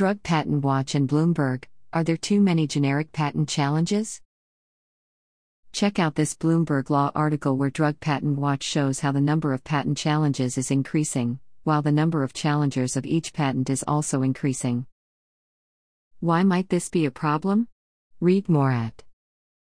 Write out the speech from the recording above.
Drug Patent Watch and Bloomberg Are there too many generic patent challenges? Check out this Bloomberg Law article where Drug Patent Watch shows how the number of patent challenges is increasing, while the number of challengers of each patent is also increasing. Why might this be a problem? Read more at